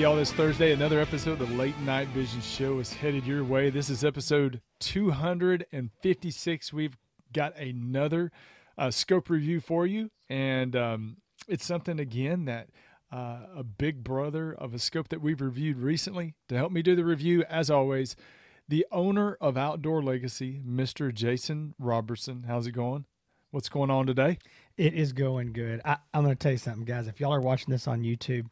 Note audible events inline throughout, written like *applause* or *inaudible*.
y'all. This Thursday, another episode of the Late Night Vision Show is headed your way. This is episode 256. We've got another uh, scope review for you, and um, it's something again that uh, a big brother of a scope that we've reviewed recently. To help me do the review, as always, the owner of Outdoor Legacy, Mr. Jason Robertson. How's it going? What's going on today? It is going good. I, am going to tell you something, guys. If y'all are watching this on YouTube,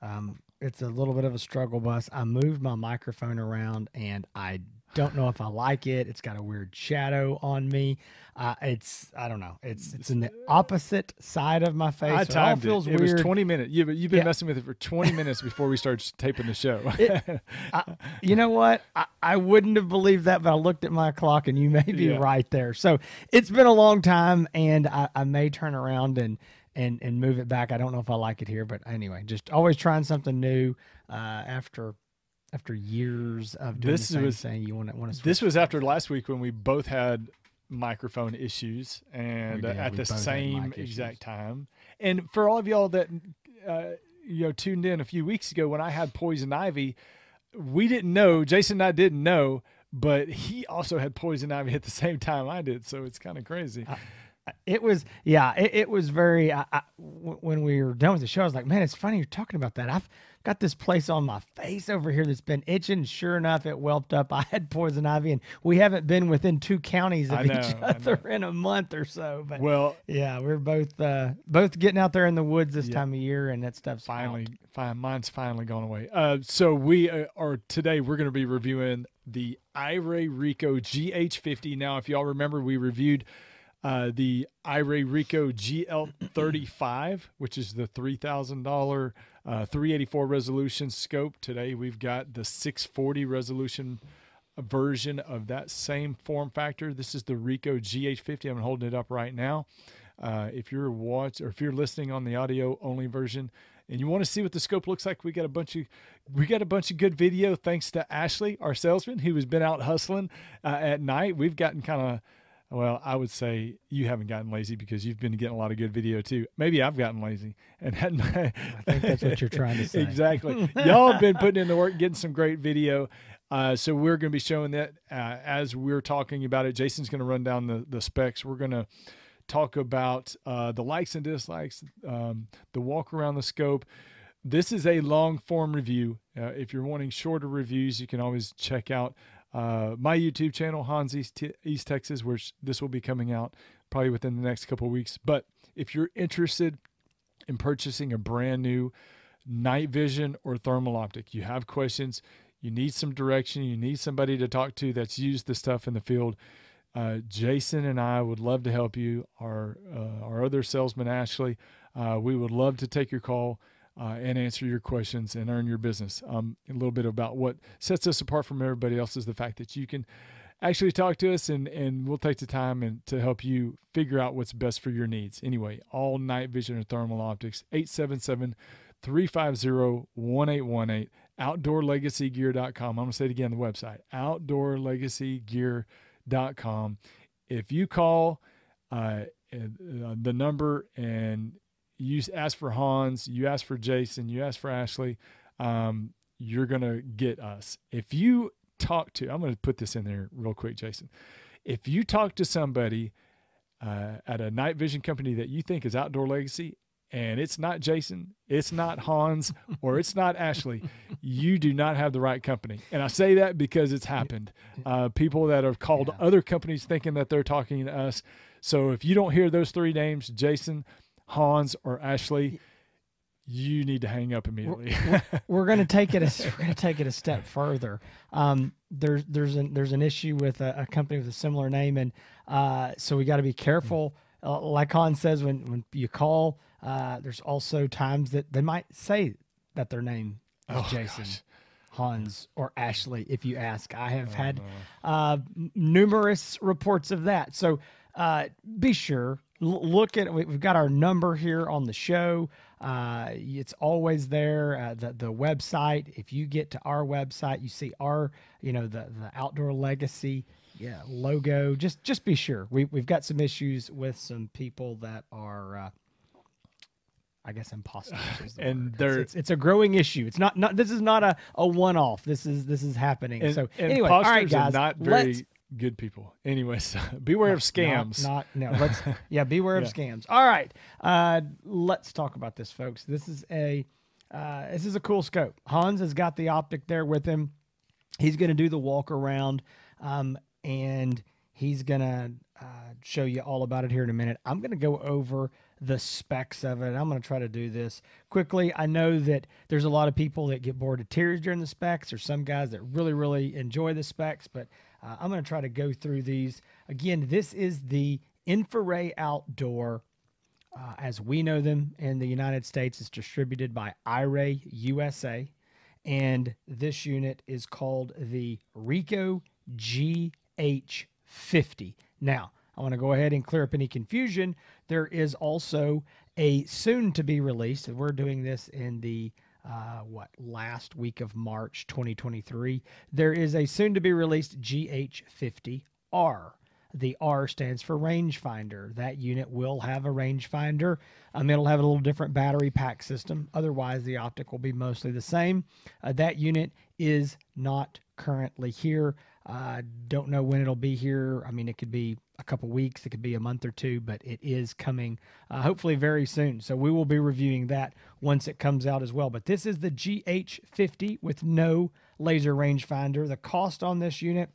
um, it's a little bit of a struggle bus. I moved my microphone around and I don't know if I like it. It's got a weird shadow on me. Uh, it's I don't know. It's it's in the opposite side of my face. I so it all timed feels it. It was 20 minutes. You, you've been Yeah. messing with it for 20 minutes before we started *laughs* taping the show. It- I, you know what? I, I wouldn't have believed that, but I looked at my clock and you may be Yeah. right there. So it's been a long time, and I, I may turn around and and and move it back. I don't know if I like it here, but anyway, just always trying something new uh, after after years of doing This the same was- thing. You want to want to this was after last week when we both had microphone issues and uh, at the same exact time. And for all of y'all that uh, you know tuned in a few weeks ago when I had poison ivy, we didn't know. Jason and I didn't know, but he also had poison ivy at the same time I did. So it's kind of crazy. It was, yeah, it, it was very. I, I, when we were done with the show, I was like, man, it's funny you're talking about that. I've got this place on my face over here that's been itching. Sure enough, it whelped up. *laughs* I had poison ivy, and we haven't been within two counties of know, each other in a month or so. But well, yeah, we're both uh, both getting out there in the woods this Yeah. time of year, and that stuff's out. finally fine mine's finally gone away uh so we uh, are today we're going to be reviewing the iray rico gh50 now if y'all remember we reviewed uh the iray rico gl35 which is the $3000 uh 384 resolution scope. Today we've got the 640 resolution version of that same form factor. This is the rico gh50 i'm holding it up right now. Uh, if you're watch or if you're listening on the audio only version and you want to see what the scope looks like, we got a bunch of we got a bunch of good video thanks to Ashley, our salesman, who has been out hustling uh, at night. We've gotten kind of well, I would say you haven't gotten lazy because you've been getting a lot of good video too. Maybe I've gotten lazy and *laughs* hadn't. I think that's what you're trying to say. exactly. *laughs* Y'all have been putting in the work, getting some great video. Uh, so we're going to be showing that uh, as we're talking about it. Jason's going to run down the the specs. We're going to talk about uh, the likes and dislikes, um, the walk around the scope. This is a long form review. Uh, if you're wanting shorter reviews, you can always check out uh, my YouTube channel, Hans East, East Texas, where this will be coming out probably within the next couple weeks. But if you're interested in purchasing a brand new night vision or thermal optic, you have questions, you need some direction, you need somebody to talk to that's used the stuff in the field, uh, Jason and I would love to help you. Our uh, our other salesman Ashley, uh, we would love to take your call uh, and answer your questions and earn your business. Um, a little bit about what sets us apart from everybody else is the fact that you can actually talk to us and and we'll take the time and to help you figure out what's best for your needs. Anyway, all night vision and thermal optics 877 350 1818 outdoorlegacygear.com. I'm going to say it again the website outdoorlegacygear.com. If you call uh, uh, the number and you ask for Hans, you ask for Jason, you ask for Ashley, um, you're going to get us. If you talk to, I'm going to put this in there real quick, Jason. If you talk to somebody uh, at a night vision company that you think is Outdoor Legacy and it's not Jason, it's not Hans, or it's not Ashley, *laughs* you do not have the right company. And I say that because it's happened. Uh, people that have called Yeah. other companies thinking that they're talking to us. So if you don't hear those three names, Jason, Hans, or Ashley, you need to hang up immediately. we're *laughs* going to take it. A, we're going to take it a step further. Um, there's there's an there's an issue with a, a company with a similar name, and uh, so we got to be careful. Uh, like Hans says, when when you call, uh, there's also times that they might say that their name is Oh, Jason. gosh. Hans or Ashley, if you ask. I have Oh, had no. uh, numerous reports of that. So uh, be sure l- look at we- we've got our number here on the show. Uh, it's always there. Uh, the the website. If you get to our website, you see our you know the the outdoor legacy yeah logo. Just just be sure. We we've got some issues with some people that are. Uh, I guess imposters the And they're- it's, it's, it's a growing issue. It's not not this is not a, a one off. This is this is happening. And, so anyway, all right, imposters are guys, not very let's good people. Anyways, *laughs* beware of scams. Not, not no. Let's *laughs* yeah. Beware of scams. All right. Uh, let's talk about this, folks. This is a uh, this is a cool scope. Hans has got the optic there with him. He's going to do the walk around, um, and he's going to uh, show you all about it here in a minute. I'm going to go over the specs of it. I'm going to try to do this quickly. I know that there's a lot of people that get bored of tears during the specs. There's some guys that really, really enjoy the specs, but uh, I'm going to try to go through these. Again, this is the InfiRay Outdoor. Uh, as we know them in the United States, it's distributed by iRay USA. And this unit is called the Rico GH50. Now, I want to go ahead and clear up any confusion. There is also a soon to be released, we're doing this in the uh, what last week of March 2023. There is a soon to be released GH50R. The R stands for rangefinder. That unit will have a rangefinder. Um, it'll have a little different battery pack system. Otherwise, the optic will be mostly the same. Uh, that unit is not currently here. Uh, don't know when it'll be here. I mean, it could be a couple weeks, it could be a month or two, but it is coming uh, hopefully very soon. So we will be reviewing that once it comes out as well. But this is the GH50 with no laser rangefinder. The cost on this unit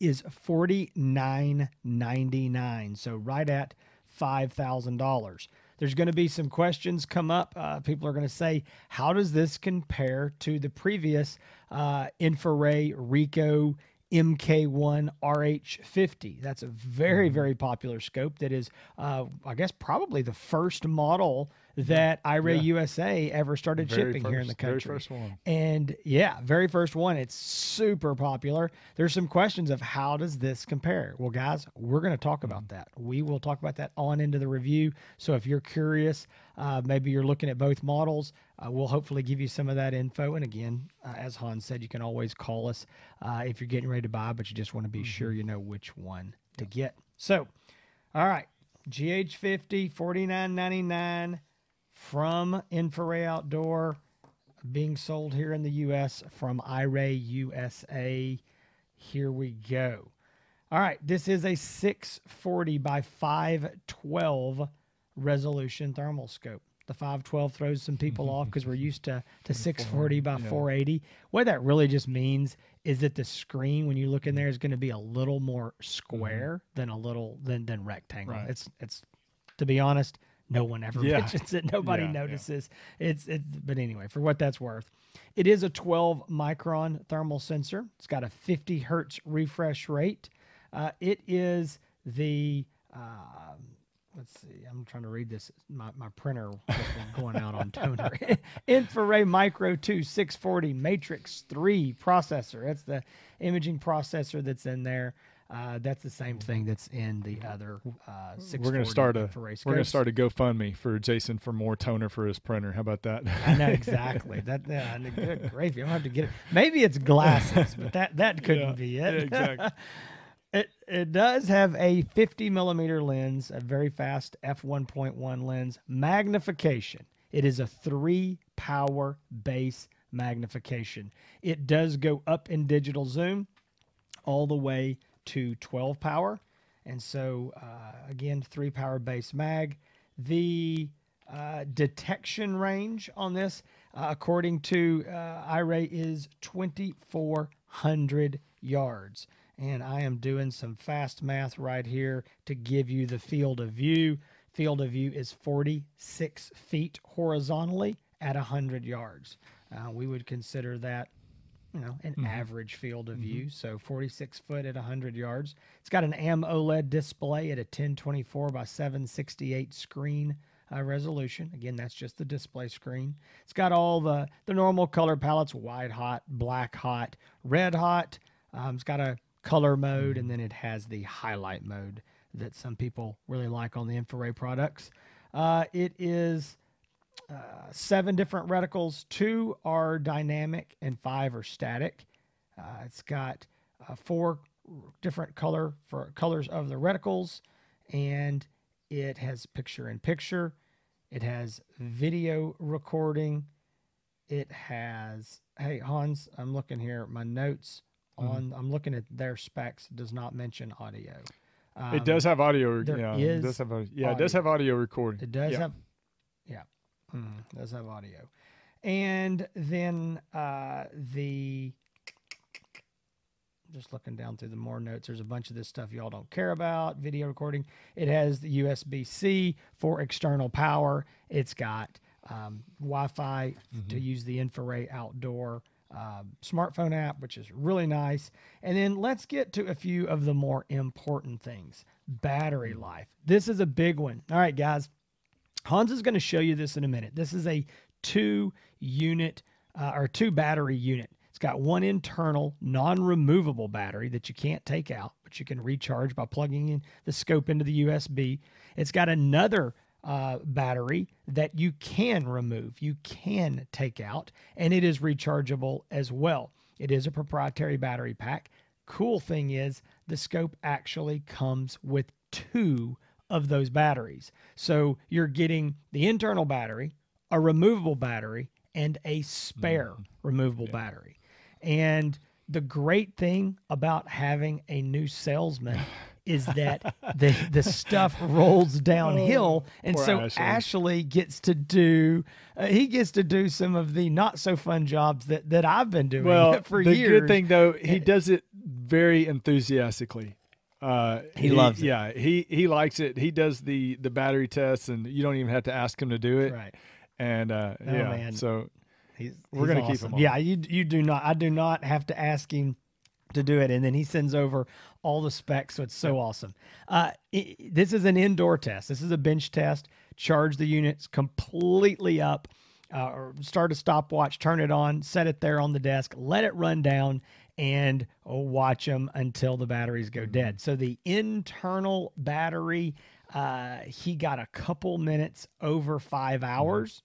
is forty nine ninety nine. So right at five thousand dollars. There's going to be some questions come up. Uh, people are going to say, how does this compare to the previous uh, InfiRay Rico MK1 RH50? That's a very, very popular scope. That is, uh, I guess, probably the first model that iRay Yeah. USA ever started Very shipping here in the first- very country. first one. And yeah, very first one. It's super popular. There's some questions of how does this compare? Well, guys, we're going to talk about that. We will talk about that on into the review. So if you're curious, uh, maybe you're looking at both models, uh, we'll hopefully give you some of that info. And again, uh, as Hans said, you can always call us uh, if you're getting ready to buy, but you just want to be sure you know which one to get. So, all right, GH50, 49.99 from InfiRay Outdoor being sold here in the US from iRay USA. Here we go. All right, this is a 640 by 512 resolution thermal scope. The 512 throws some people off because we're used to, *laughs* to 640 by yeah. 480. What that really just means is that the screen, when you look in there, is going to be a little more square mm-hmm. than a little than than rectangle. Right. It's it's to be honest, no one ever *laughs* Yeah. mentions it. Nobody Yeah, yeah. notices. It's it's but anyway, for what that's worth. It is a 12 micron thermal sensor. It's got a 50 hertz refresh rate. Uh, it is the uh, let's see. I'm trying to read this. My, my printer *laughs* going out on toner. *laughs* Infrared Micro 2 640 Matrix 3 processor. That's the imaging processor that's in there. Uh, that's the same thing that's in the other uh, 640 We're gonna start a we're gonna start a GoFundMe for Jason for more toner for his printer. How about that? I know exactly. That *laughs* yeah, good gravy. I'm gonna have to get it. Maybe it's glasses, but that that *laughs* couldn't Yeah, be yeah, it. exactly. *laughs* it it does have a 50 millimeter lens, a very fast f1.1 lens magnification. It is a three power base magnification. It does go up in digital zoom all the way to 12 power. And so, uh, again, three power base mag. The uh, detection range on this, uh, according to uh, iRay, is 2,400 yards. And I am doing some fast math right here to give you the field of view. Field of view is 46 feet horizontally at 100 yards. Uh, we would consider that you know, an average field of view. So 46 foot at 100 yards. It's got an AMOLED display at a 1024 by 768 screen uh, resolution. Again, that's just the display screen. It's got all the the normal color palettes: white hot, black hot, red hot. Um, it's got a color mode, and then it has the highlight mode that some people really like on the infrared products. Uh, it is uh, seven different reticles. Two are dynamic and five are static. Uh, it's got uh, four different color for colors of the reticles, and it has picture in picture. It has video recording. It has. Hey Hans, I'm looking here. My notes Mhm. on. I'm looking at their specs. Does not mention audio. Um, it does have audio. there yeah, it does have. Audio. Yeah, it does have audio recording. It does Yeah. have, yeah, mm, does have audio, and then uh, the. Just looking down through the more notes, there's a bunch of this stuff y'all don't care about. Video recording. It has the USB C for external power. It's got um, Wi-Fi to use the InfiRay Outdoor um, smartphone app, which is really nice. And then let's get to a few of the more important things. Battery life. This is a big one. All right, guys. Hans is going to show you this in a minute. This is a two unit uh, or two battery unit. It's got one internal non removable battery that you can't take out, but you can recharge by plugging in the scope into the USB. It's got another uh, battery that you can remove, you can take out, and it is rechargeable as well. It is a proprietary battery pack. Cool thing is, the scope actually comes with two of those batteries. So you're getting the internal battery, a removable battery, and a spare removable battery. And the great thing about having a new salesman *laughs* is that the the stuff rolls downhill, and poor so Ashley. Ashley gets to do uh, he gets to do some of the not so fun jobs that that I've been doing Well, *laughs* for the years. good thing though, he does it very enthusiastically. Uh, He loves it. Yeah, he he likes it. He does the the battery tests, and you don't even have to ask him to do it. right? And uh, Oh, yeah, man. so He's, We're he's gonna keep him on. Yeah, you you do not. I do not have to ask him to do it, and then he sends over all the specs. So it's so awesome. Uh, i this is an indoor test. This is a bench test. Charge the units completely up, uh, or start a stopwatch, turn it on, set it there on the desk, let it run down, and uh, watch them until the batteries go dead. So the internal battery, uh, he got a couple minutes over five hours.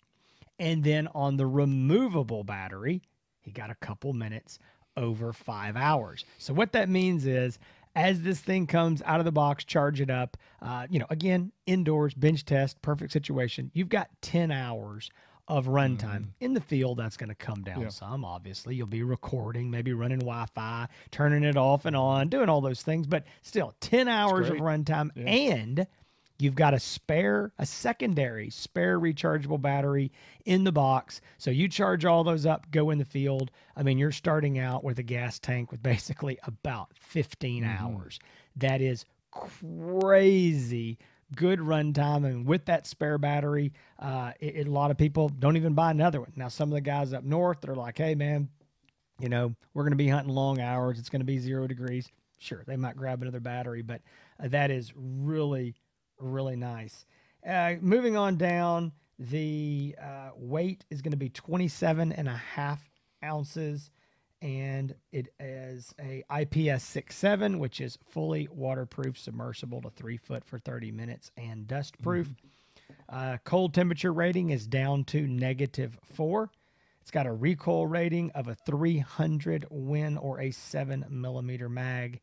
And then on the removable battery, he got a couple minutes over five hours. So what that means is as this thing comes out of the box, charge it up. Uh, you know, again, indoors, bench test, perfect situation. You've got 10 hours of runtime. Mm-hmm. In the field, that's going to come down Yeah. some, obviously. You'll be recording, maybe running Wi Fi, turning it off and on, doing all those things. But still, 10 hours of runtime. Yeah. And You've got a spare, a secondary spare rechargeable battery in the box. So you charge all those up, go in the field. I mean, you're starting out with a gas tank with basically about 15 mm-hmm. hours. That is crazy good runtime. And with that spare battery, uh, it, it- a lot of people don't even buy another one. Now, some of the guys up north, they're like, hey, man, you know, we're going to be hunting long hours. It's going to be zero degrees. Sure, they might grab another battery, but uh, that is really, really nice. Uh, moving on down, the uh, weight is going to be 27 and a half ounces, and it is a IPS 67, which is fully waterproof, submersible to three foot for 30 minutes, and dust proof. Uh, cold temperature rating is down to negative four. It's got a recoil rating of a 300 Win or a 7 millimeter mag.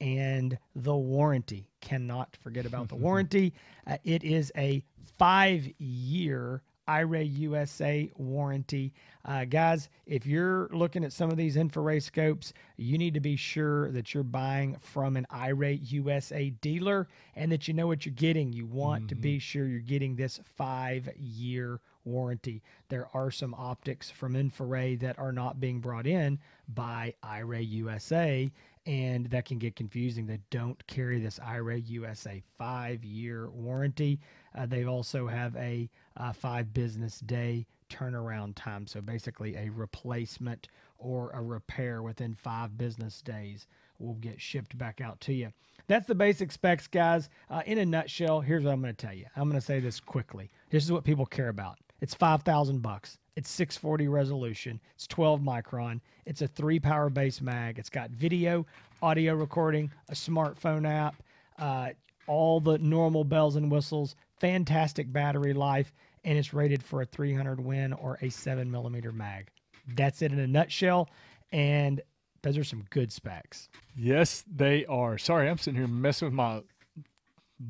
And the warranty. Cannot forget about the *laughs* warranty. Uh, it is a five year iRay USA warranty. Uh, guys, if you're looking at some of these infrared scopes, you need to be sure that you're buying from an iRay USA dealer and that you know what you're getting. You want to be sure you're getting this five year warranty. There are some optics from infrared that are not being brought in by iRay USA, and that can get confusing. They don't carry this iRay USA five year warranty. Uh, they also have a uh, five business day turnaround time. So basically, a replacement or a repair within five business days will get shipped back out to you. That's the basic specs, guys. Uh, in a nutshell, here's what I'm going to tell you. I'm going to say this quickly. This is what people care about. It's five thousand bucks. It's 640 resolution. It's 12 micron. It's a three power base mag. It's got video, audio recording, a smartphone app, uh, all the normal bells and whistles. Fantastic battery life, and it's rated for a 300 win or a seven millimeter mag. That's it in a nutshell. And those are some good specs. yes, they are. Sorry, I'm sitting here messing with my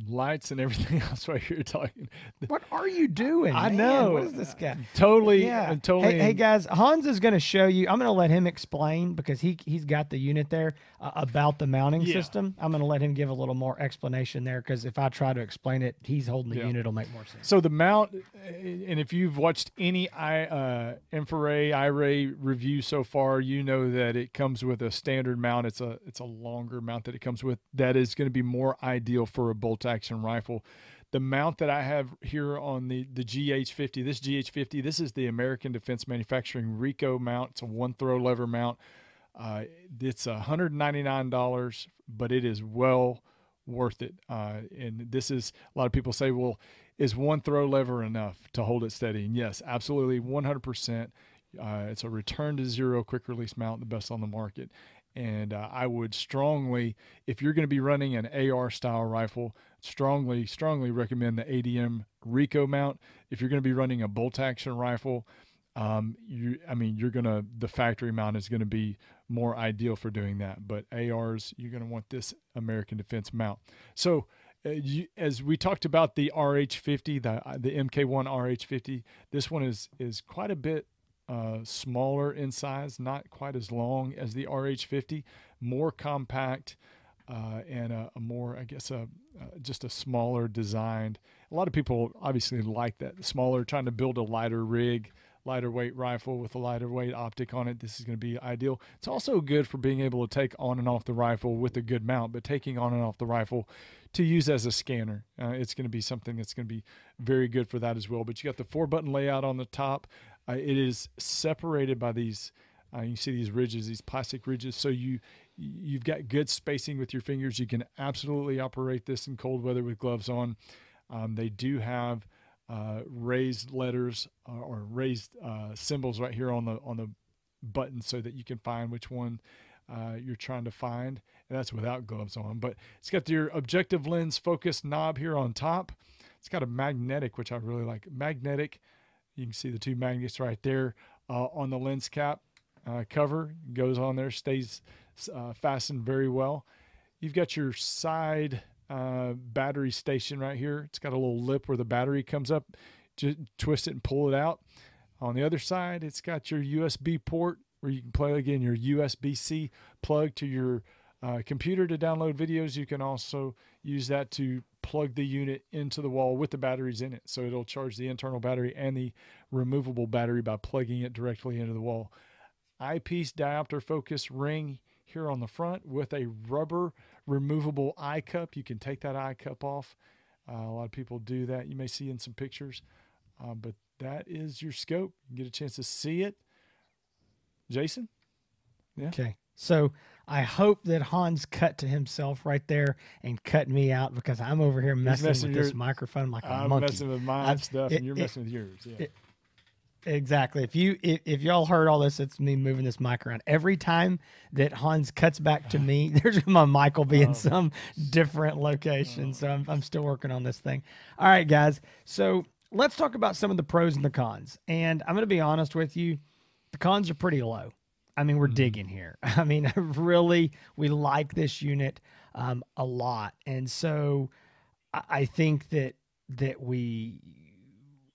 lights and everything *laughs* else while you're talking. What are you doing? I man? know. What is this guy? Totally, Yeah. uh, totally. Hey, hey guys, Hans is going to show you. I'm going to let him explain because he he's got the unit there uh, about the mounting Yeah. system. I'm going to let him give a little more explanation there because if I try to explain it, he's holding the Yeah. unit. It'll make more sense. So the mount, uh, and if you've watched any I, uh, infrared iRay review so far, you know that it comes with a standard mount. It's a it's a longer mount that it comes with that is going to be more ideal for a bolt action rifle. The mount that I have here on the the GH50, this GH50, this is the American Defense Manufacturing Rico mount. It's a one throw lever mount. Uh, it's $199, but it is well worth it. Uh, and this is a lot of people say, well, is one throw lever enough to hold it steady? And yes, absolutely, 100%. Uh, it's a return to zero quick release mount, the best on the market. And uh, I would strongly, if you're going to be running an AR style rifle, strongly, strongly recommend the ADM Rico mount. If you're going to be running a bolt action rifle, um, you, I mean, you're gonna the factory mount is gonna be more ideal for doing that. But ARs, you're gonna want this American Defense mount. So, uh, you, as we talked about the RH50, the uh, the MK1 RH50, this one is is quite a bit uh, smaller in size, not quite as long as the RH50, more compact. Uh, and a, a more, I guess, a, uh, just a smaller designed. A lot of people obviously like that smaller, trying to build a lighter rig, lighter weight rifle with a lighter weight optic on it. This is going to be ideal. It's also good for being able to take on and off the rifle with a good mount, but taking on and off the rifle to use as a scanner. Uh, it's going to be something that's going to be very good for that as well. But you got the four button layout on the top. Uh, it is separated by these. Uh, you see these ridges, these plastic ridges. So you you've got good spacing with your fingers. You can absolutely operate this in cold weather with gloves on. Um, they do have uh, raised letters uh, or raised uh, symbols right here on the on the button so that you can find which one uh, you're trying to find. And that's without gloves on. But it's got your objective lens focus knob here on top. It's got a magnetic, which I really like. Magnetic. You can see the two magnets right there uh, on the lens cap uh, cover. Goes on there, stays uh, fastened very well. You've got your side uh, battery station right here. It's got a little lip where the battery comes up. Just twist it and pull it out. On the other side, it's got your USB port where you can plug in your USB C plug to your uh, computer to download videos. You can also use that to plug the unit into the wall with the batteries in it. So it'll charge the internal battery and the removable battery by plugging it directly into the wall. Eyepiece diopter focus ring here on the front with a rubber removable eye cup. You can take that eye cup off. Uh, a lot of people do that. You may see in some pictures, uh, but that is your scope. You get a chance to see it. Jason? Yeah. Okay. So I hope that Hans cut to himself right there and cut me out because I'm over here messing, messing with this microphone like a I'm monkey. messing with my I've- stuff it- and you're it- messing with yours. Yeah. it- Exactly. If you if, if y'all heard all this, it's me moving this mic around. Every time that Hans cuts back to me, *laughs* there's my mic will be in Oh. some different location. So I'm I'm still working on this thing. All right, guys. So let's talk about some of the pros and the cons. And I'm gonna be honest with you, the cons are pretty low. I mean, we're digging here. *laughs* I mean, *laughs* really, we like this unit um, a lot, and so I, I think that that we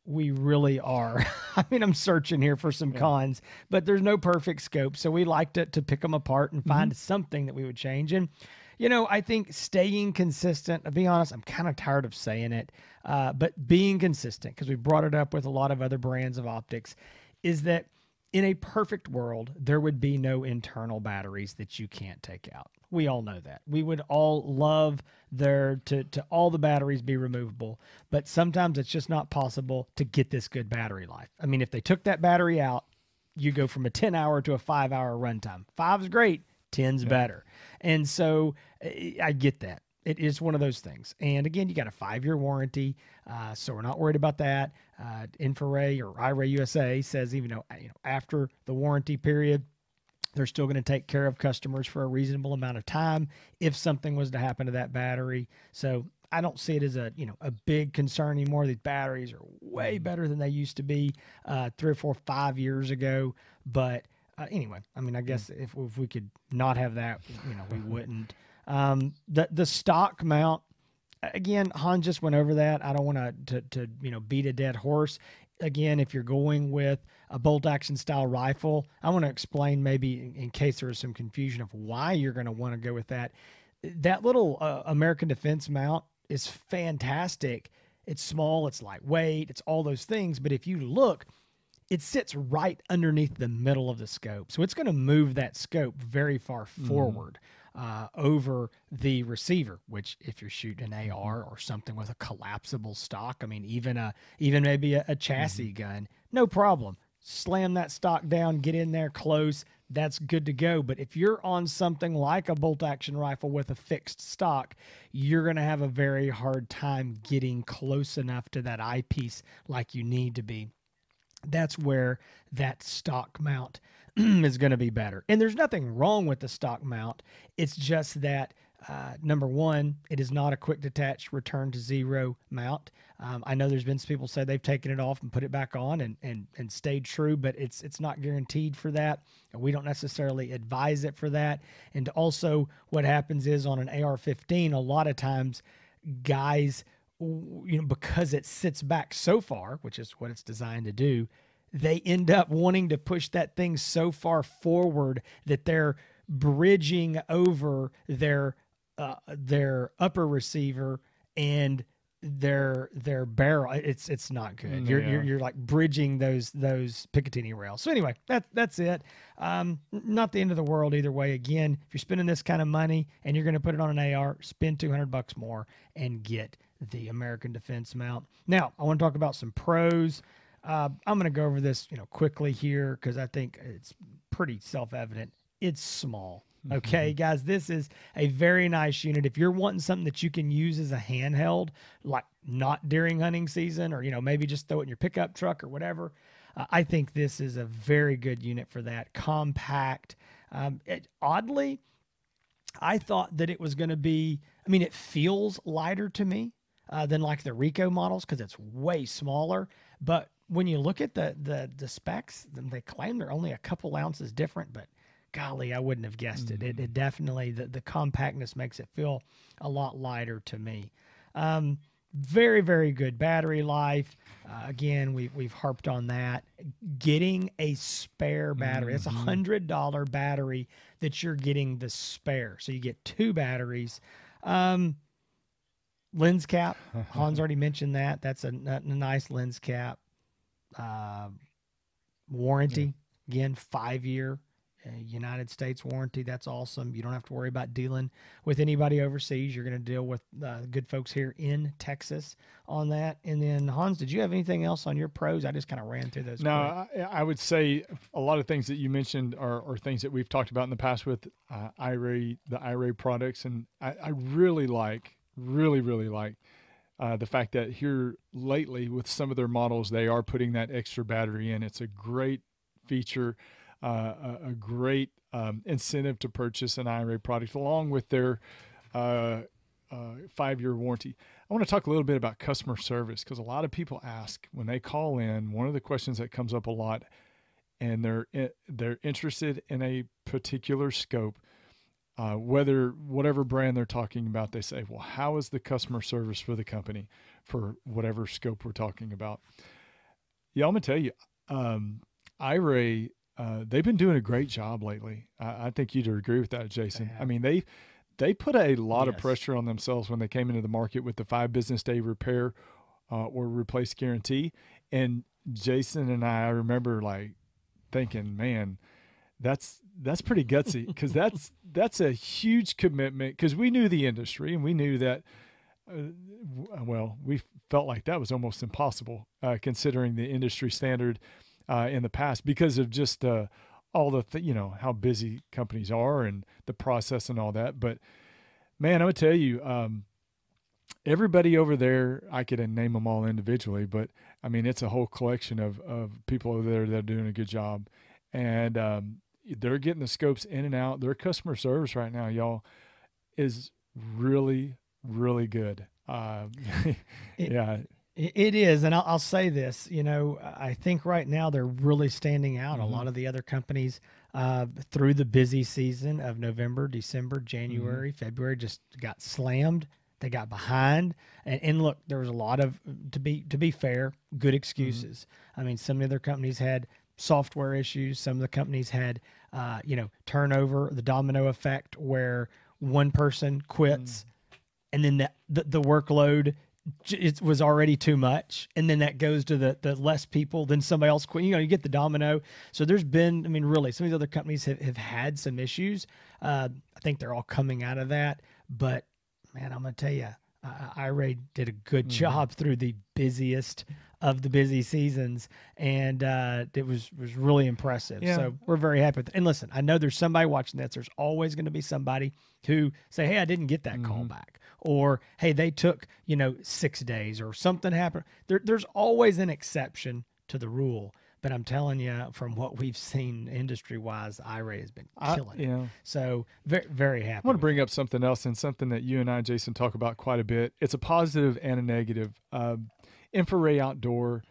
we really are. *laughs* I mean, I'm searching here for some Yeah. cons, but there's no perfect scope. So we like to, to pick them apart and find something that we would change. And, you know, I think staying consistent, to be honest, I'm kind of tired of saying it, uh, but being consistent, because we brought it up with a lot of other brands of optics, is that in a perfect world, there would be no internal batteries that you can't take out. We all know that. We would all love there to, to all the batteries be removable, but sometimes it's just not possible to get this good battery life. I mean, if they took that battery out, you go from a 10 hour to a five hour runtime. Five's great, 10's better. And so eh, I get that. It is one of those things. And again, you got a five year warranty. Uh, so we're not worried about that. Uh, InfiRay or iRay USA says even though, you know, after the warranty period, they're still going to take care of customers for a reasonable amount of time if something was to happen to that battery. So I don't see it as a you know a big concern anymore. These batteries are way better than they used to be uh, three or four, five years ago. But uh, anyway, I mean, I guess if if we could not have that, you know, we wouldn't. Um, the the stock mount again, Han just went over that. I don't want to to you know beat a dead horse. Again, if you're going with a bolt action style rifle, I want to explain maybe in, in case there is some confusion of why you're going to want to go with that. That little uh, American Defense mount is fantastic. It's small, it's lightweight, it's all those things. But if you look, it sits right underneath the middle of the scope. So it's going to move that scope very far mm-hmm. forward uh, over the receiver, which if you're shooting an AR or something with a collapsible stock, I mean, even a even maybe a, a chassis mm-hmm. gun, no problem. Slam that stock down, get in there close. That's good to go. But if you're on something like a bolt action rifle with a fixed stock, you're going to have a very hard time getting close enough to that eyepiece like you need to be. That's where that stock mount *clears throat* is going to be better. And there's nothing wrong with the stock mount. It's just that uh, number one, it is not a quick detach return to zero mount. Um, I know there's been some people say they've taken it off and put it back on and, and, and stayed true, but it's it's not guaranteed for that. We don't necessarily advise it for that. And also, what happens is on an AR-15, a lot of times guys, you know, because it sits back so far, which is what it's designed to do, they end up wanting to push that thing so far forward that they're bridging over their uh, their upper receiver and their their barrel. It's it's not good. Mm, you're, yeah. you're you're like bridging those those picatinny rails. So anyway that that's it. Um not the end of the world either way. Again if you're spending this kind of money and you're going to put it on an ar spend 200 bucks more and get the american defense mount. Now i want to talk about some pros uh, I'm going to go over this, you know, quickly here because I think it's pretty self-evident. It's small. Mm-hmm. Okay, mm-hmm. guys, this is a very nice unit. If you're wanting something that you can use as a handheld, like not during hunting season, or you know maybe just throw it in your pickup truck or whatever, uh, I think this is a very good unit for that. Compact. Um, it, oddly, I thought that it was going to be. I mean, it feels lighter to me uh, than like the Rico models because it's way smaller. But when you look at the the the specs, they claim they're only a couple ounces different, but golly, I wouldn't have guessed mm-hmm. it. it. It mm. definitely the the compactness makes it feel a lot lighter to me. Um, very very good battery life. Uh, again, we we've harped on that. Getting a spare battery. It's mm-hmm. a hundred dollar battery that you're getting the spare. So you get two batteries. Um, lens cap. *laughs* Hans already mentioned that. That's a, a nice lens cap uh, warranty. Yeah. Again, five year uh, United States warranty. That's awesome. You don't have to worry about dealing with anybody overseas. You're going to deal with uh, good folks here in Texas on that. And then Hans, did you have anything else on your pros? I just kind of ran through those. No, I, I, would say a lot of things that you mentioned are, are things that we've talked about in the past with uh, iRay, the iRay products, and I, I really like, really, really like uh, the fact that here lately with some of their models they are putting that extra battery in. It's a great feature uh, a, a, great um, incentive to purchase an iRay product along with their uh, uh, five-year warranty. I want to talk a little bit about customer service because a lot of people ask when they call in one of the questions that comes up a lot and they're they're interested in a particular scope uh, whether whatever brand they're talking about, they say, well, how is the customer service for the company for whatever scope we're talking about? Yeah, I'm gonna tell you, um, iRay, uh, they've been doing a great job lately. I, I think you'd agree with that, Jason. I mean, they they put a lot yes. of pressure on themselves when they came into the market with the five business day repair uh, or replace guarantee. And Jason and I, I remember like thinking, man, that's that's pretty gutsy because that's *laughs* that's a huge commitment because we knew the industry and we knew that uh, well we felt like that was almost impossible uh, considering the industry standard uh, in the past because of just uh, all the th- you know how busy companies are and the process and all that. But man i would tell you um, everybody over there i could name them all individually but i mean it's a whole collection of, of people over there that are doing a good job. And um, they're getting the scopes in and out. Their customer service right now, y'all, is really, really good. Uh, *laughs* *laughs* yeah. It is, and I'll, I'll, say this. You know, I think right now they're really standing out. Mm-hmm. A lot of the other companies uh, through the busy season of November, December, January, mm-hmm. February just got slammed. They got behind, and, and look, there was a lot of to be to be fair, good excuses. I mean, some of their companies had software issues. Some of the companies had, uh, you know, turnover, the domino effect, where one person quits, and then the, the the workload it was already too much, and then that goes to the the less people, then somebody else quit. You know, you get the domino. So there's been, I mean, really, some of these other companies have, have had some issues. Uh, I think they're all coming out of that, but man, I'm gonna tell you, uh, iRay did a good job through the busiest of the busy seasons, and uh, it was was really impressive. Yeah. So we're very happy with. And listen, I know there's somebody watching this. There's always going to be somebody who say, "Hey, I didn't get that call back," or "Hey, they took you know six days," or something happened. There, there's always an exception to the rule. But I'm telling you, from what we've seen industry wise, iRay has been I- killing it. yeah. So very, very happy. I want to bring up something else and something that you and I, Jason, talk about quite a bit. It's a positive and a negative. Um, InfiRay Outdoor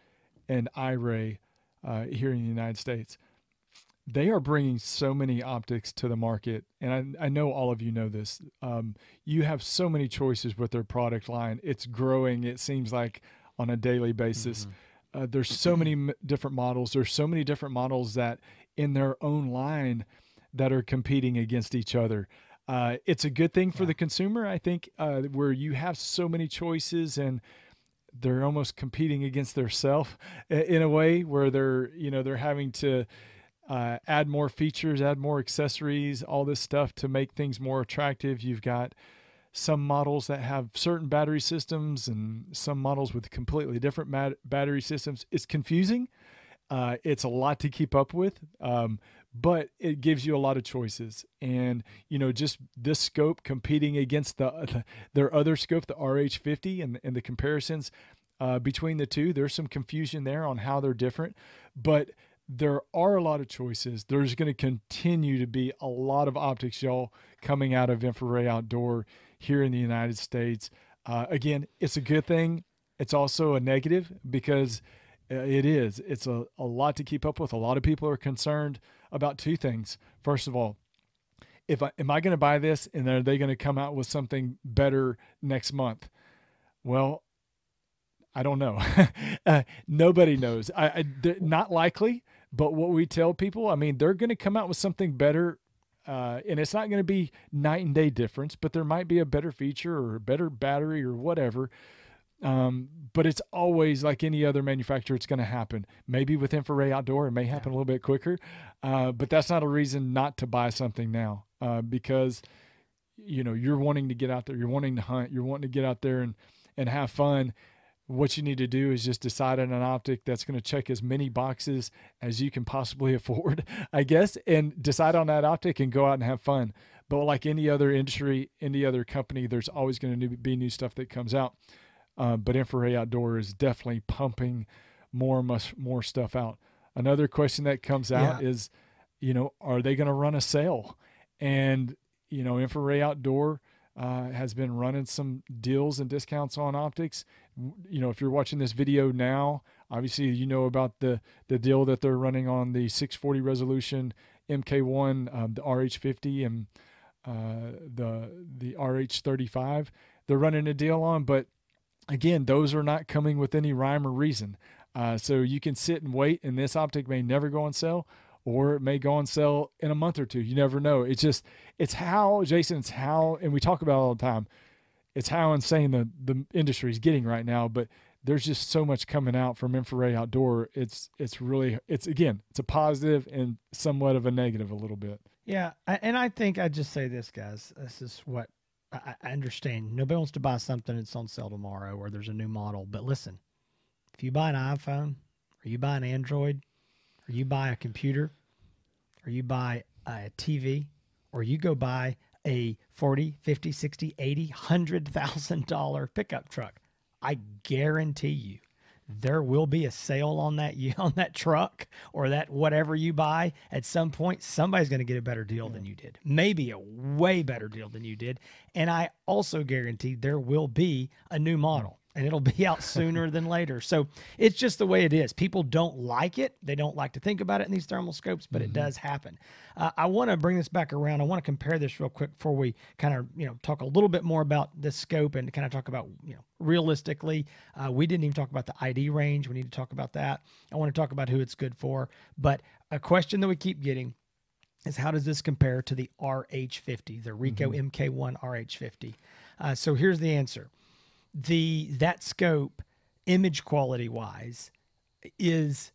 and iRay uh, here in the United States, they are bringing so many optics to the market. And I, I know all of you know this. Um, you have so many choices with their product line. It's growing, it seems like, on a daily basis. Uh, there's so many m- different models. There's so many different models that in their own line that are competing against each other. Uh, it's a good thing for the consumer, I think, uh, where you have so many choices and they're almost competing against their self in a way where they're, you know, they're having to uh, add more features, add more accessories, all this stuff to make things more attractive. You've got some models that have certain battery systems and some models with completely different battery systems. It's confusing. Uh, it's a lot to keep up with, um, but it gives you a lot of choices. And you know, just this scope competing against the, their other scope, the RH50, and and the comparisons uh, between the two. There's some confusion there on how they're different, but there are a lot of choices. There's going to continue to be a lot of optics, y'all, coming out of InfiRay Outdoor here in the United States. Uh, again, it's a good thing. It's also a negative because uh, it is. It's a, a lot to keep up with. A lot of people are concerned about two things. First of all, if I am I going to buy this and are they going to come out with something better next month? Well, I don't know. *laughs* uh, nobody knows. I, I not likely. But what we tell people, I mean, they're going to come out with something better, uh, and it's not going to be night and day difference. But there might be a better feature or a better battery or whatever. Um, but it's always like any other manufacturer, it's going to happen. Maybe with InfiRay Outdoor, it may happen a little bit quicker, uh, but that's not a reason not to buy something now uh, because you know you're wanting to get out there, you're wanting to hunt, you're wanting to get out there and and have fun. What you need to do is just decide on an optic that's going to check as many boxes as you can possibly *laughs* afford, I guess, and decide on that optic and go out and have fun. But like any other industry, any other company, there's always going to be new stuff that comes out. Uh, but InfiRay Outdoor is definitely pumping more much more stuff out. Another question that comes out Yeah. is, you know, are they going to run a sale? And you know, InfiRay Outdoor uh, has been running some deals and discounts on optics. You know, if you're watching this video now, obviously you know about the the deal that they're running on the 640 resolution MK1, um, the RH50, and uh, the the RH35. They're running a deal on, but again, those are not coming with any rhyme or reason. Uh, so you can sit and wait, and this optic may never go on sale, or it may go on sale in a month or two. You never know. It's just, it's how, Jason, it's how, and we talk about all the time. It's how insane the, the industry is getting right now, but there's just so much coming out from InfiRay Outdoor. It's, it's really, it's again, it's a positive and somewhat of a negative a little bit. Yeah, and I think I just say this, guys. This is what I, understand. Nobody wants to buy something that's on sale tomorrow or there's a new model. But listen, if you buy an iPhone or you buy an Android or you buy a computer or you buy a TV or you go buy a 40, 50, 60, 80, 100,000 dollar pickup truck, I guarantee you there will be a sale on that you *laughs* on that truck or that whatever you buy. At some point somebody's going to get a better deal than you did. Maybe a way better deal than you did. And i also guarantee there will be a new model and it'll be out sooner than later. So it's just the way it is. People don't like it. They don't like to think about it in these thermal scopes, but mm-hmm. it does happen. Uh, I want to bring this back around. I want to compare this real quick before we kind of you know talk a little bit more about this scope and kind of talk about you know realistically. Uh, we didn't even talk about the ID range. We need to talk about that. I want to talk about who it's good for. But a question that we keep getting is how does this compare to the RH50, the Rico mm-hmm. MK1 RH50? Uh, so here's the answer the that scope image quality wise is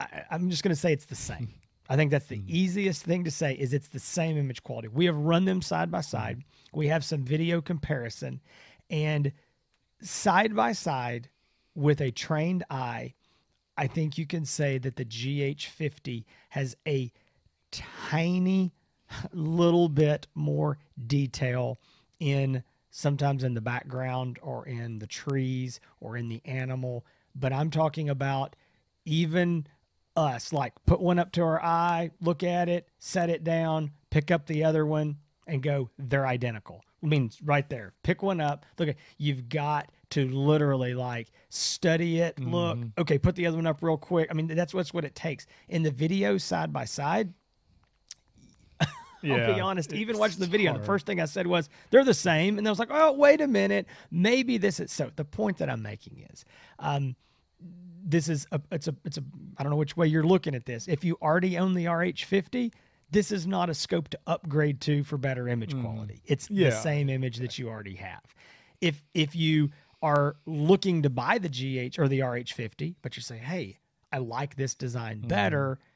I, am just going to say it's the same *laughs* i think that's the mm-hmm. easiest thing to say is it's the same image quality we have run them side by side mm-hmm. we have some video comparison and side by side with a trained eye i think you can say that the gh50 has a tiny *laughs* little bit more detail in sometimes in the background or in the trees or in the animal. But I'm talking about even us, like put one up to our eye, look at it, set it down, pick up the other one, and go, they're identical. I mean, right there, pick one up. Look at you've got to literally like study it. Look, mm-hmm. okay, put the other one up real quick. I mean, that's what's what it takes in the video side by side. Yeah, I'll be honest. Even watching the video, hard. the first thing I said was they're the same, and I was like, "Oh, wait a minute, maybe this is." So the point that I'm making is, um, this is a it's a it's a I don't know which way you're looking at this. If you already own the RH50, this is not a scope to upgrade to for better image mm. quality. It's yeah. the same image that you already have. If if you are looking to buy the GH or the RH50, but you say, "Hey, I like this design mm-hmm. better." Mm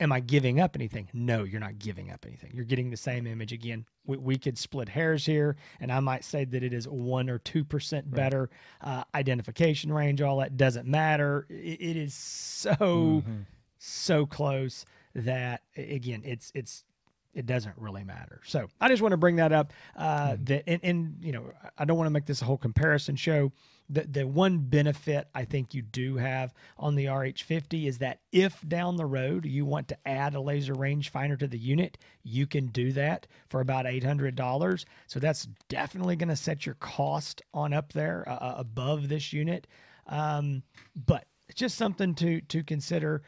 am I giving up anything? No, you're not giving up anything. You're getting the same image again. We, we could split hairs here, and I might say that it is one or two percent better uh, identification range. All that doesn't matter. it, it is so mm-hmm. so close that again, it's it's it doesn't really matter. So I just want to bring that up. Uh, mm-hmm. That and, and you know I don't want to make this a whole comparison show the the one benefit I think you do have on the RH50 is that if down the road you want to add a laser rangefinder to the unit, you can do that for about $800. So that's definitely going to set your cost on up there uh, uh, above this unit. Um, but it's just something to to consider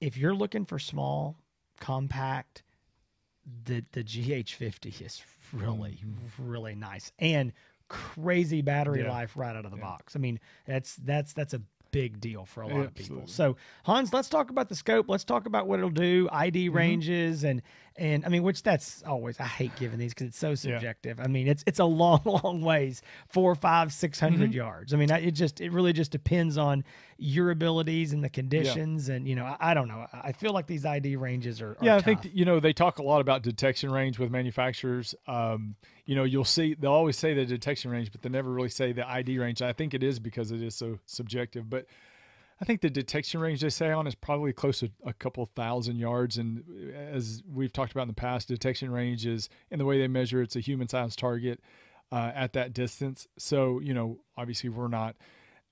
if you're looking for small, compact. The the GH50 is really really nice and crazy battery yeah. life right out of the yeah. box. I mean, that's that's that's a big deal for a lot Absolutely. of people. So Hans, let's talk about the scope. Let's talk about what it'll do, ID mm-hmm. ranges, and and I mean, which that's always I hate giving these because it's so subjective. Yeah. I mean, it's it's a *laughs* long, long ways, four, five, six hundred mm-hmm. yards. I mean, it just it really just depends on your abilities and the conditions, yeah. and you know, I, I, don't know. I feel like these ID ranges are, are yeah. Tough. I think you know they talk a lot about detection range with manufacturers. Um, you know, you'll see they'll always say the detection range, but they never really say the ID range. I think it is because it is so subjective, but. I think the detection range they say on is probably close to a couple thousand yards. And as we've talked about in the past, detection range is in the way they measure it's a human sized target uh, at that distance. So, you know, obviously we're not,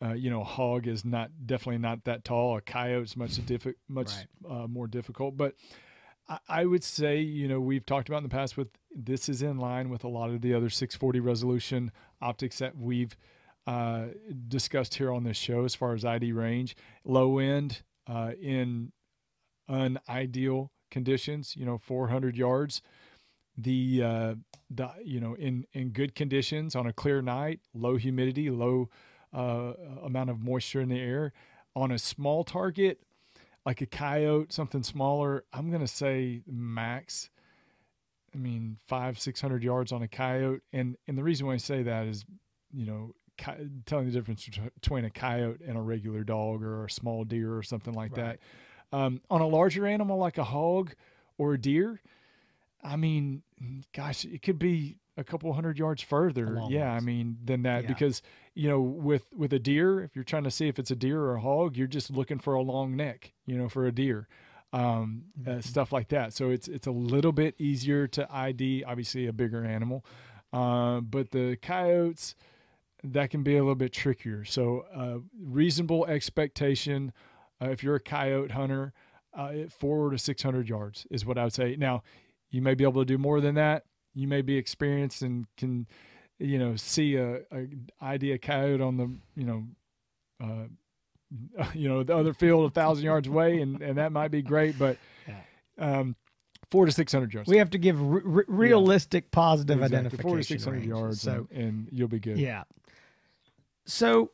uh, you know, a hog is not definitely not that tall. A coyote's much diffi- much right. uh, more difficult. But I, I would say, you know, we've talked about in the past with this is in line with a lot of the other 640 resolution optics that we've uh, discussed here on this show as far as ID range. Low end uh, in unideal conditions, you know, 400 yards. The, uh, the you know in in good conditions on a clear night, low humidity, low uh, amount of moisture in the air, on a small target like a coyote, something smaller. I'm gonna say max. I mean, five, six hundred yards on a coyote, and and the reason why I say that is, you know, telling the difference between a coyote and a regular dog or a small deer or something like right. that. Um, on a larger animal like a hog or a deer, I mean, gosh, it could be a couple hundred yards further. Yeah, I mean, than that yeah. because you know, with with a deer, if you're trying to see if it's a deer or a hog, you're just looking for a long neck, you know, for a deer. Um, uh, mm-hmm. uh, stuff like that. So it's it's a little bit easier to ID, obviously a bigger animal, uh, but the coyotes, that can be a little bit trickier. So, uh, reasonable expectation uh, if you're a coyote hunter, uh, four to 600 yards is what I would say. Now, you may be able to do more than that. You may be experienced and can you know, see a, a idea coyote on the, you know, uh, *laughs* you know, the other field a thousand yards away, and, and that might be great, but um, four to six hundred yards. We have to give re- realistic, positive exactly. identification. Four to six hundred yards, So and, and you'll be good. yeah. So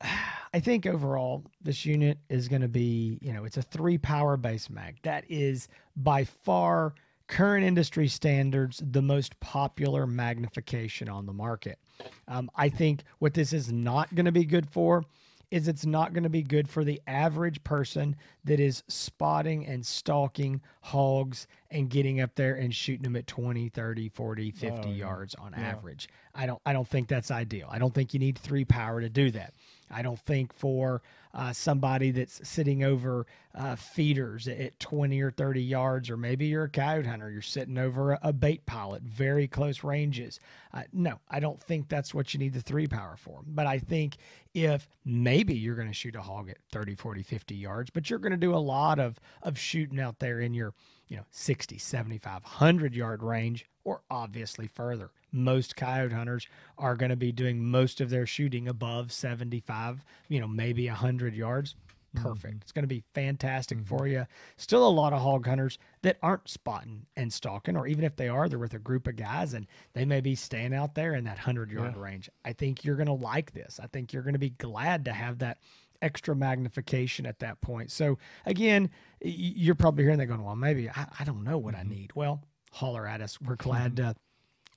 *sighs* I think overall this unit is going to be, you know, it's a three power base mag. That is by far current industry standards the most popular magnification on the market. Um, I think what this is not going to be good for is it's not going to be good for the average person that is spotting and stalking hogs and getting up there and shooting them at 20 30 40 50 Oh, yeah. yards on Yeah. average i don't i don't think that's ideal i don't think you need three power to do that i don't think for uh, somebody that's sitting over uh, feeders at 20 or 30 yards or maybe you're a coyote hunter you're sitting over a, bait pile at very close ranges. Uh, no i don't think that's what you need the three power for. But i think if maybe you're going to shoot a hog at 30 40 50 yards but you're going to do a lot of of shooting out there in your you know 60 75 100 yard range or obviously further most coyote hunters are going to be doing most of their shooting above 75 you know maybe 100 yards. Mm-hmm. Perfect. It's going to be fantastic mm-hmm. for you still a lot of hog hunters that aren't spotting and stalking or even if they are they're with a group of guys and they may be staying out there in that 100 yard Yeah. range. I think you're going to like this. I think you're going to be glad to have that extra magnification at that point. So again you're probably hearing that going well maybe i, I don't know what i mm-hmm. need. Well holler at us. We're glad to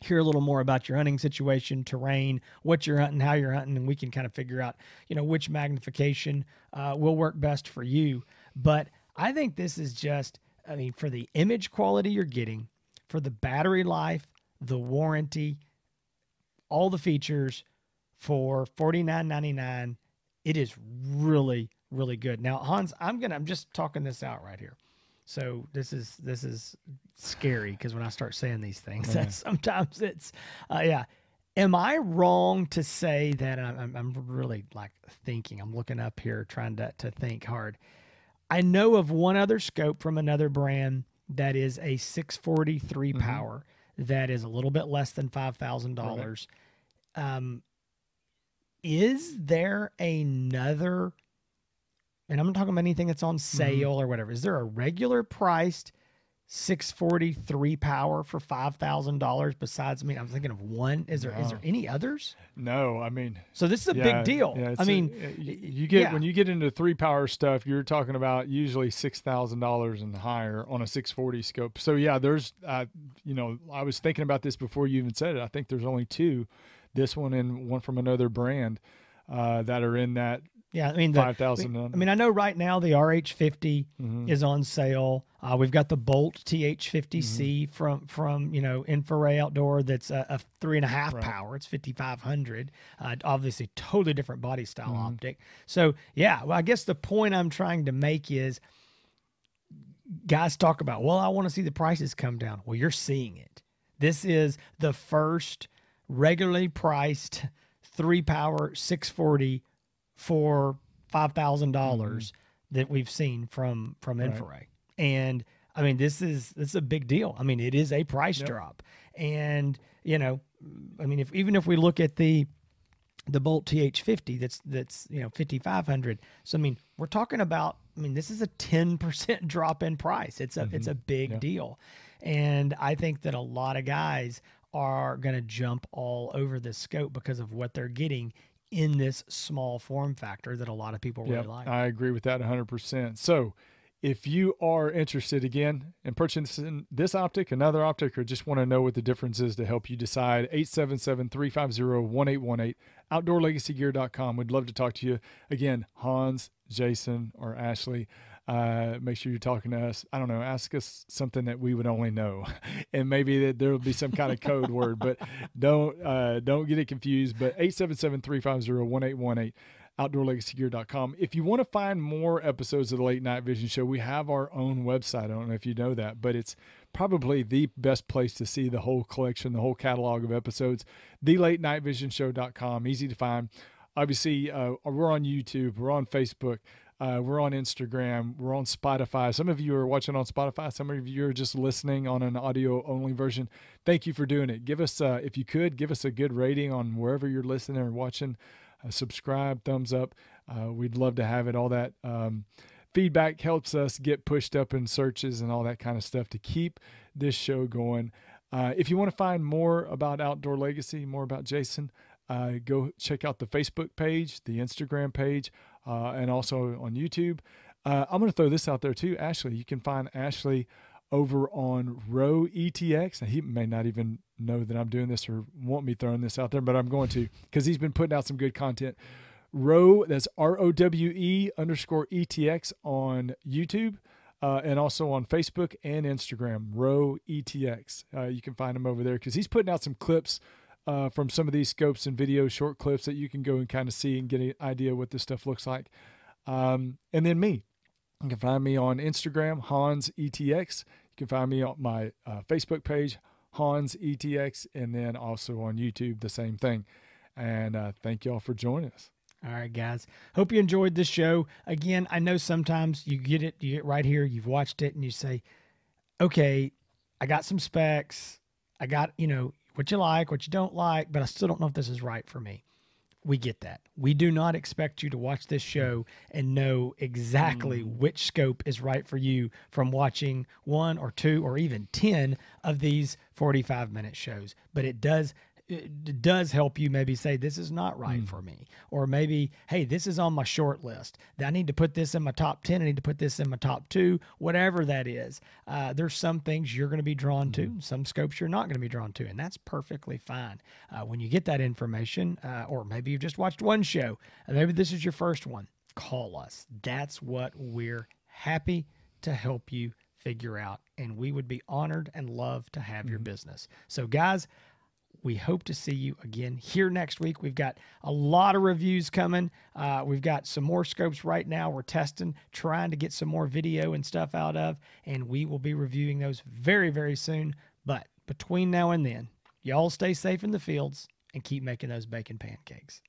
hear a little more about your hunting situation, terrain, what you're hunting, how you're hunting, and we can kind of figure out, you know, which magnification uh, will work best for you. But I think this is just, I mean, for the image quality you're getting, for the battery life, the warranty, all the features for forty nine ninety nine, it is really, really good. Now, Hans, I'm gonna, I'm just talking this out right here. So this is this is scary because when I start saying these things, *laughs* Yeah. that sometimes it's, uh, yeah. Am I wrong to say that I'm, I'm, really like thinking? I'm looking up here, trying to to think hard. I know of one other scope from another brand that is a 643 Mhm. power that is a little bit less than five thousand dollars. Um, is there another? And I'm not talking about anything that's on sale or whatever. Is there a regular priced 643 power for five thousand dollars? Besides, I mean, I'm thinking of one. Is there is there No. any others? No, I mean, So this is a yeah, big deal. yeah, I a- mean, y- you get yeah. when you get into three power stuff, you're talking about usually six thousand dollars and higher on a six forty scope. So yeah, there's, uh, you know, I was thinking about this before you even said it. I think there's only two, this one and one from another brand, uh, that are in that yeah. I mean, the, five thousand. I mean, I know right now the RH50 Mhm. is on sale. Uh, we've got the Bolt TH50C Mm-hmm. from from you know InfiRay Outdoor. That's a, a three and a half Right. power. It's 5500. Uh, obviously, totally different body style Mhm. optic. So yeah, well, I guess the point I'm trying to make is, guys talk about well, I want to see the prices come down. Well, you're seeing it. This is the first regularly priced three power 640 for five thousand dollars that we've seen from from Mm-hmm. Right. InfiRay. And I mean, this is this is a big deal. I mean, it is a price Yep. drop. And you know, I mean, if even if we look at the the Bolt TH50, that's that's you know 5500. So I mean, we're talking about. I mean, this is a 10% *laughs* drop in price. It's a it's a big Mm-hmm. Deal, and I think that a lot of guys are going to jump all over this scope because of what they're getting in this small form factor that a lot of people really Yep, like. I agree with that 100%. So, if you are interested again in purchasing this optic, another optic, or just want to know what the difference is to help you decide, 877 350 1818, outdoorlegacygear.com. We'd love to talk to you. Again, Hans, Jason, or Ashley. Uh, make sure you're talking to us. I don't know. Ask us something that we would only know, *laughs* and maybe that there will be some kind of code word. But *laughs* don't uh, don't get it confused. But 877-350-1818 outdoorlegacygear.com. If you want to find more episodes of the Late Night Vision Show, we have our own website. I don't know if you know that, but it's probably the best place to see the whole collection, the whole catalog of episodes. The Late Night Vision Show.com. Easy to find. Obviously, uh, we're on YouTube, we're on Facebook. Uh, we're on Instagram. We're on Spotify. Some of you are watching on Spotify. Some of you are just listening on an audio only version. Thank you for doing it. Give us, uh, if you could, give us a good rating on wherever you're listening or watching. Uh, subscribe, thumbs up. Uh, we'd love to have it. All that um, feedback helps us get pushed up in searches and all that kind of stuff to keep this show going. Uh, if you want to find more about Outdoor Legacy, more about Jason, uh, go check out the Facebook page, the Instagram page, uh, and also on YouTube. Uh, I'm going to throw this out there too, Ashley. You can find Ashley over on Rowe ETX. Now, he may not even know that I'm doing this or want me throwing this out there, but I'm going to because he's been putting out some good content. Rowe, that's R O W E underscore ETX on YouTube. Uh, and also on Facebook and Instagram, Rowe ETX. Uh, you can find him over there because he's putting out some clips uh, from some of these scopes and video short clips that you can go and kind of see and get an idea what this stuff looks like. Um, and then me, you can find me on Instagram, Hans ETX. You can find me on my uh, Facebook page, Hans ETX, and then also on YouTube, the same thing. And uh, thank y'all for joining us. All right, guys. Hope you enjoyed this show. Again, I know sometimes you get it, you get right here, you've watched it, and you say, okay, I got some specs. I got, you know, what you like, what you don't like, but I still don't know if this is right for me. We get that. We do not expect you to watch this show and know exactly mm. which scope is right for you from watching one or two or even 10 of these 45 minute shows. But it does it does help you maybe say this is not right mm. for me. Or maybe hey this is on my short list. I need to put this in my top 10 i need to put this in my top two whatever that is. Uh, there's some things you're going to be drawn mm-hmm. to some scopes you're not going to be drawn to and that's perfectly fine. Uh, when you get that information uh, or maybe you've just watched one show and maybe this is your first one call us. That's what we're happy to help you figure out and we would be honored and love to have mm-hmm. your business. So guys we hope to see you again here next week. We've got a lot of reviews coming. Uh, we've got some more scopes right now. We're testing, trying to get some more video and stuff out of, and we will be reviewing those very, very soon. But between now and then, y'all stay safe in the fields and keep making those bacon pancakes.